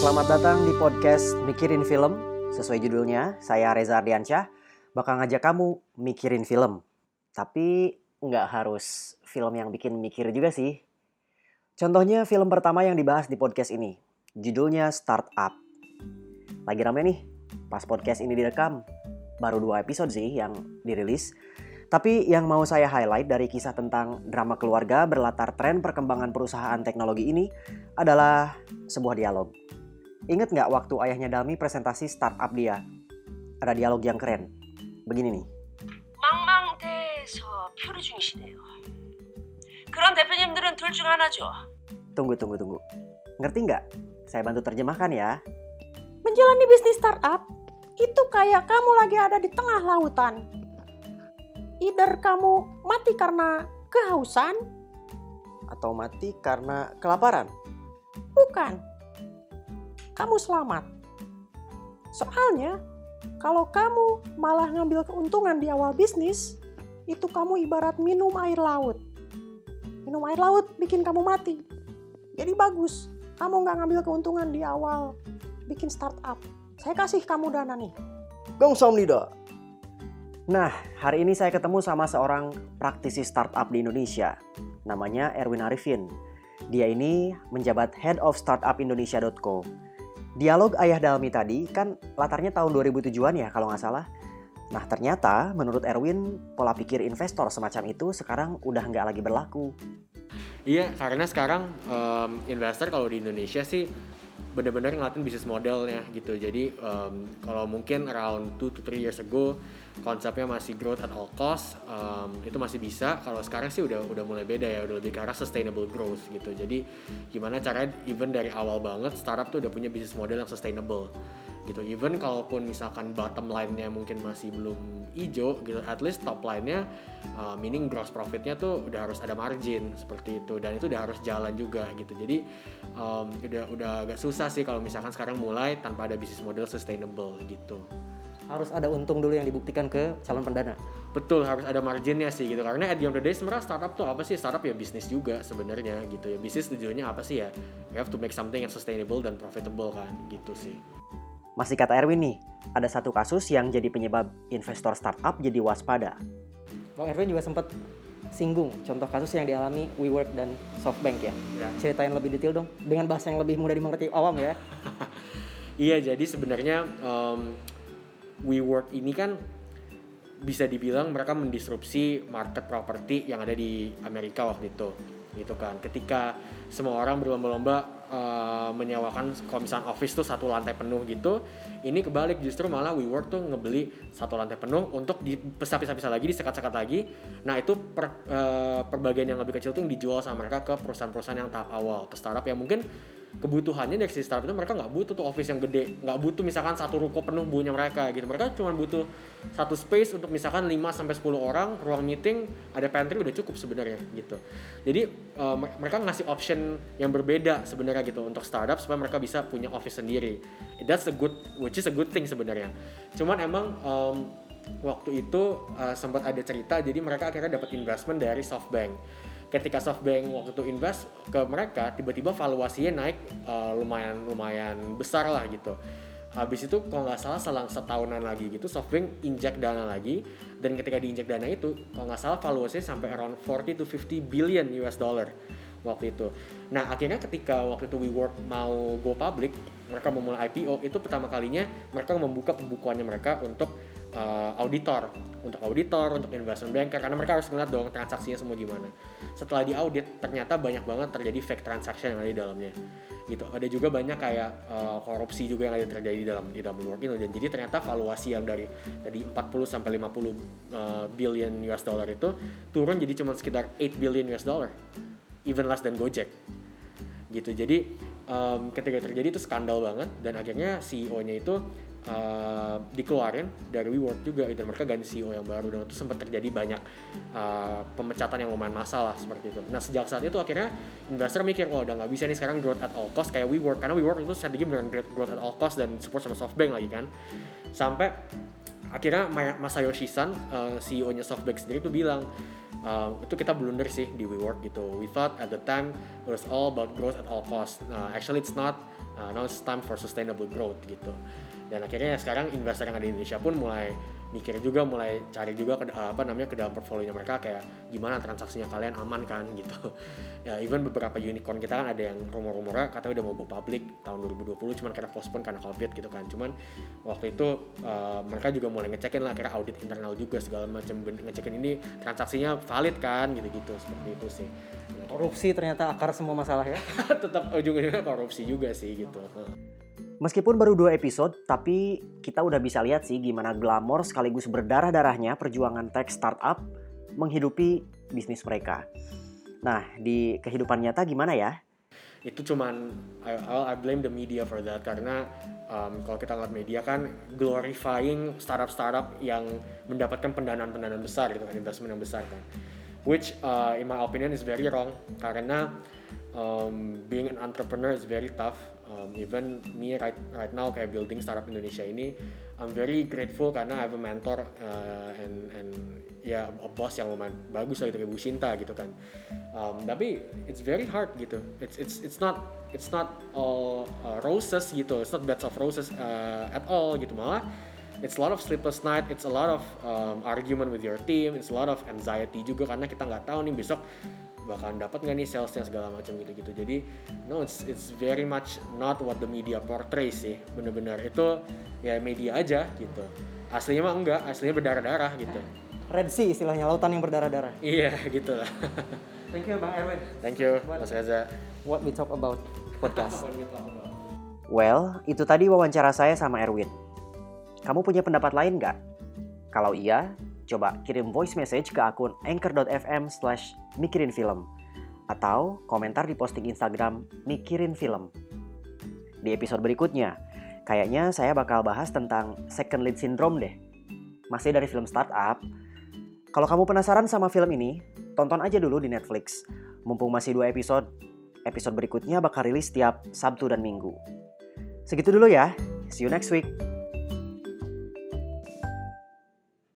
Selamat datang di podcast Mikirin Film. Sesuai judulnya, saya Reza Ardiansyah bakal ngajak kamu mikirin film. Tapi nggak harus film yang bikin mikir juga sih. Contohnya film pertama yang dibahas di podcast ini. Judulnya Startup. Lagi rame nih, pas podcast ini direkam. Baru dua episode sih yang dirilis. Tapi yang mau saya highlight dari kisah tentang drama keluarga berlatar tren perkembangan perusahaan teknologi ini adalah sebuah dialog. Ingat nggak waktu ayahnya Dami presentasi startup dia? Ada dialog yang keren. Begini nih. 망망대해서 표류 중이시네요. 그런 대표님들은 둘 중 하나죠. Tunggu, tunggu, tunggu. Ngerti nggak? Saya bantu terjemahkan ya. Menjalani bisnis startup itu kayak kamu lagi ada di tengah lautan. Either kamu mati karena kehausan, Atau mati karena kelaparan. bukan. kamu selamat. Soalnya, kalau kamu malah ngambil keuntungan di awal bisnis, itu kamu ibarat minum air laut. Minum air laut bikin kamu mati. Jadi bagus, kamu nggak ngambil keuntungan di awal bikin startup. Saya kasih kamu dana nih. Gong Somnido. Nah, hari ini saya ketemu sama seorang praktisi startup di Indonesia. Namanya Erwin Arifin. Dia ini menjabat Head of Startup Indonesia.co. Dialog Ayah Dalmi tadi kan latarnya tahun 2007-an ya kalau nggak salah. Nah ternyata menurut Erwin pola pikir investor semacam itu sekarang udah nggak lagi berlaku. Iya, karena sekarang em, investor kalau di Indonesia sih benar-benar ngelatin bisnis modelnya gitu. Jadi em, kalau mungkin around 2 to 3 years ago konsepnya masih growth at all cost em, itu masih bisa. Kalau sekarang sih udah udah mulai beda ya, udah lebih ke arah sustainable growth gitu. Jadi gimana caranya even dari awal banget startup tuh udah punya bisnis model yang sustainable gitu. Even kalaupun misalkan bottom line-nya mungkin masih belum hijau gitu, at least top line-nya uh, meaning gross profitnya tuh udah harus ada margin seperti itu dan itu udah harus jalan juga gitu. Jadi um, udah udah agak susah sih kalau misalkan sekarang mulai tanpa ada bisnis model sustainable gitu. Harus ada untung dulu yang dibuktikan ke calon pendana. Betul harus ada marginnya sih gitu karena at the end of the day sebenarnya startup tuh apa sih startup ya bisnis juga sebenarnya gitu ya bisnis tujuannya apa sih ya you have to make something yang sustainable dan profitable kan gitu sih Masih kata Erwin nih, ada satu kasus yang jadi penyebab investor startup jadi waspada. Bang Erwin juga sempat singgung contoh kasus yang dialami WeWork dan SoftBank ya. Ya. Ceritain lebih detail dong dengan bahasa yang lebih mudah dimengerti awam ya. Iya, jadi sebenarnya um, WeWork ini kan bisa dibilang mereka mendisrupsi market properti yang ada di Amerika waktu itu, gitu kan. Ketika semua orang berlomba-lomba uh, menyewakan misalnya office tuh satu lantai penuh gitu, ini kebalik justru malah WeWork tuh ngebeli satu lantai penuh untuk dipisah-pisah lagi, disekat-sekat lagi. Nah itu per, uh, perbagian yang lebih kecil tuh yang dijual sama mereka ke perusahaan-perusahaan yang tahap awal, ke startup yang mungkin kebutuhannya dari si startup itu mereka nggak butuh tuh office yang gede. Nggak butuh misalkan satu ruko penuh punya mereka gitu. Mereka cuma butuh satu space untuk misalkan 5 sampai 10 orang ruang meeting ada pantry udah cukup sebenarnya gitu. Jadi uh, mer- mereka ngasih option yang berbeda sebenarnya gitu untuk startup supaya mereka bisa punya office sendiri. That's a good which is a good thing sebenarnya. Cuman emang um, waktu itu uh, sempat ada cerita jadi mereka akhirnya dapat investment dari SoftBank ketika SoftBank waktu itu invest ke mereka tiba-tiba valuasinya naik uh, lumayan lumayan besar lah gitu habis itu kalau nggak salah selang setahunan lagi gitu SoftBank injek dana lagi dan ketika diinjek dana itu kalau nggak salah valuasinya sampai around 40 to 50 billion US dollar waktu itu. Nah akhirnya ketika waktu itu WeWork mau go public, mereka mau mulai IPO itu pertama kalinya mereka membuka pembukuannya mereka untuk uh, auditor, untuk auditor, untuk investment banker karena mereka harus ngeliat dong transaksinya semua gimana. Setelah diaudit ternyata banyak banget terjadi fake transaction yang ada di dalamnya. Gitu. Ada juga banyak kayak uh, korupsi juga yang ada terjadi di dalam di dalam WeWork itu dan jadi ternyata valuasi yang dari tadi 40 sampai 50 uh, billion US dollar itu turun jadi cuma sekitar 8 billion US dollar even less than Gojek gitu jadi um, ketika terjadi itu skandal banget dan akhirnya CEO-nya itu uh, dikeluarin dari WeWork juga dan mereka ganti CEO yang baru dan itu sempat terjadi banyak uh, pemecatan yang lumayan masalah seperti itu. Nah sejak saat itu akhirnya investor mikir oh udah nggak bisa nih sekarang growth at all cost kayak WeWork karena WeWork itu strategi beneran growth at all cost dan support sama SoftBank lagi kan sampai akhirnya Masayoshi Son uh, CEO-nya SoftBank sendiri tuh bilang uh, itu kita blunder sih di WeWork gitu. We thought at the time it was all about growth at all cost. Uh, actually it's not. uh, now it's time for sustainable growth gitu dan akhirnya sekarang investor yang ada di Indonesia pun mulai mikir juga mulai cari juga ke, apa namanya ke dalam portfolio mereka kayak gimana transaksinya kalian aman kan gitu. Ya even beberapa unicorn kita kan ada yang rumor-rumornya katanya udah mau go public tahun 2020 cuman karena postpone karena covid gitu kan. Cuman waktu itu uh, mereka juga mulai ngecekin lah kira audit internal juga segala macam ngecekin ini transaksinya valid kan gitu-gitu. Seperti itu sih. Korupsi ternyata akar semua masalah ya. tetap ujung-ujungnya korupsi juga sih gitu Meskipun baru dua episode, tapi kita udah bisa lihat sih gimana glamor sekaligus berdarah-darahnya perjuangan tech startup menghidupi bisnis mereka. Nah, di kehidupan nyata gimana ya? itu cuman I, I blame the media for that karena um, kalau kita ngeliat media kan glorifying startup-startup yang mendapatkan pendanaan-pendanaan besar gitu kan investment yang besar kan which uh, in my opinion is very wrong karena um, being an entrepreneur is very tough. Um, even me right right now kayak building startup Indonesia ini I'm very grateful karena I have a mentor uh, and and ya a boss yang lumayan bagus lah gitu kayak Bu Shinta gitu kan. Um, tapi it's very hard gitu. It's it's it's not it's not all uh, roses gitu. It's not beds of roses uh, at all gitu. Malah it's a lot of sleepless night. It's a lot of um, argument with your team. It's a lot of anxiety juga karena kita nggak tahu nih besok bakalan dapat nggak nih salesnya segala macam gitu-gitu jadi no it's it's very much not what the media portrays sih bener-bener itu ya media aja gitu aslinya mah enggak aslinya berdarah-darah gitu Red Sea istilahnya, lautan yang berdarah-darah. iya gitu lah Thank you Bang Erwin. thank you Mas Reza What we talk about podcast. Well, itu tadi wawancara saya sama Erwin. Kamu punya pendapat lain nggak? Kalau iya, coba kirim voice message ke akun anchor.fm slash mikirin film. Atau komentar di posting Instagram mikirin film. Di episode berikutnya, kayaknya saya bakal bahas tentang second lead syndrome deh. Masih dari film startup. Kalau kamu penasaran sama film ini, tonton aja dulu di Netflix. Mumpung masih dua episode, episode berikutnya bakal rilis setiap Sabtu dan Minggu. Segitu dulu ya. See you next week.